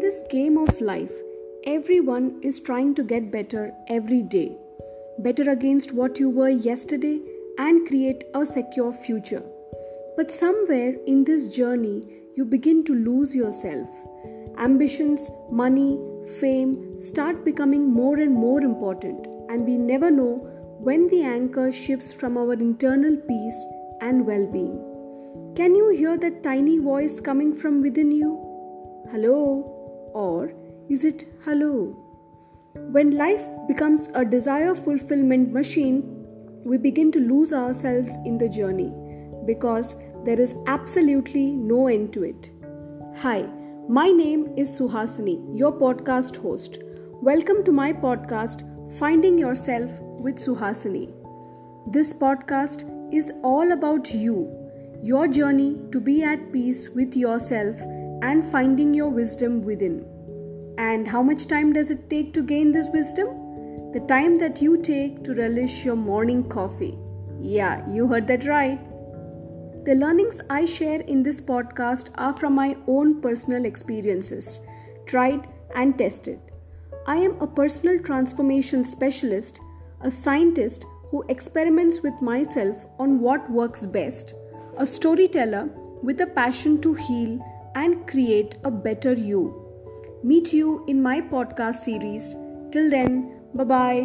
this game of life, everyone is trying to get better every day. Better against what you were yesterday and create a secure future. But somewhere in this journey, you begin to lose yourself. Ambitions, money, fame start becoming more and more important, and we never know when the anchor shifts from our internal peace and well being. Can you hear that tiny voice coming from within you? Hello? Or is it hello? When life becomes a desire fulfillment machine, we begin to lose ourselves in the journey because there is absolutely no end to it. Hi, my name is Suhasini, your podcast host. Welcome to my podcast, Finding Yourself with Suhasini. This podcast is all about you, your journey to be at peace with yourself and finding your wisdom within. And how much time does it take to gain this wisdom? The time that you take to relish your morning coffee. Yeah, you heard that right. The learnings I share in this podcast are from my own personal experiences, tried and tested. I am a personal transformation specialist, a scientist who experiments with myself on what works best, a storyteller with a passion to heal and create a better you. Meet you in my podcast series. Till then, bye bye.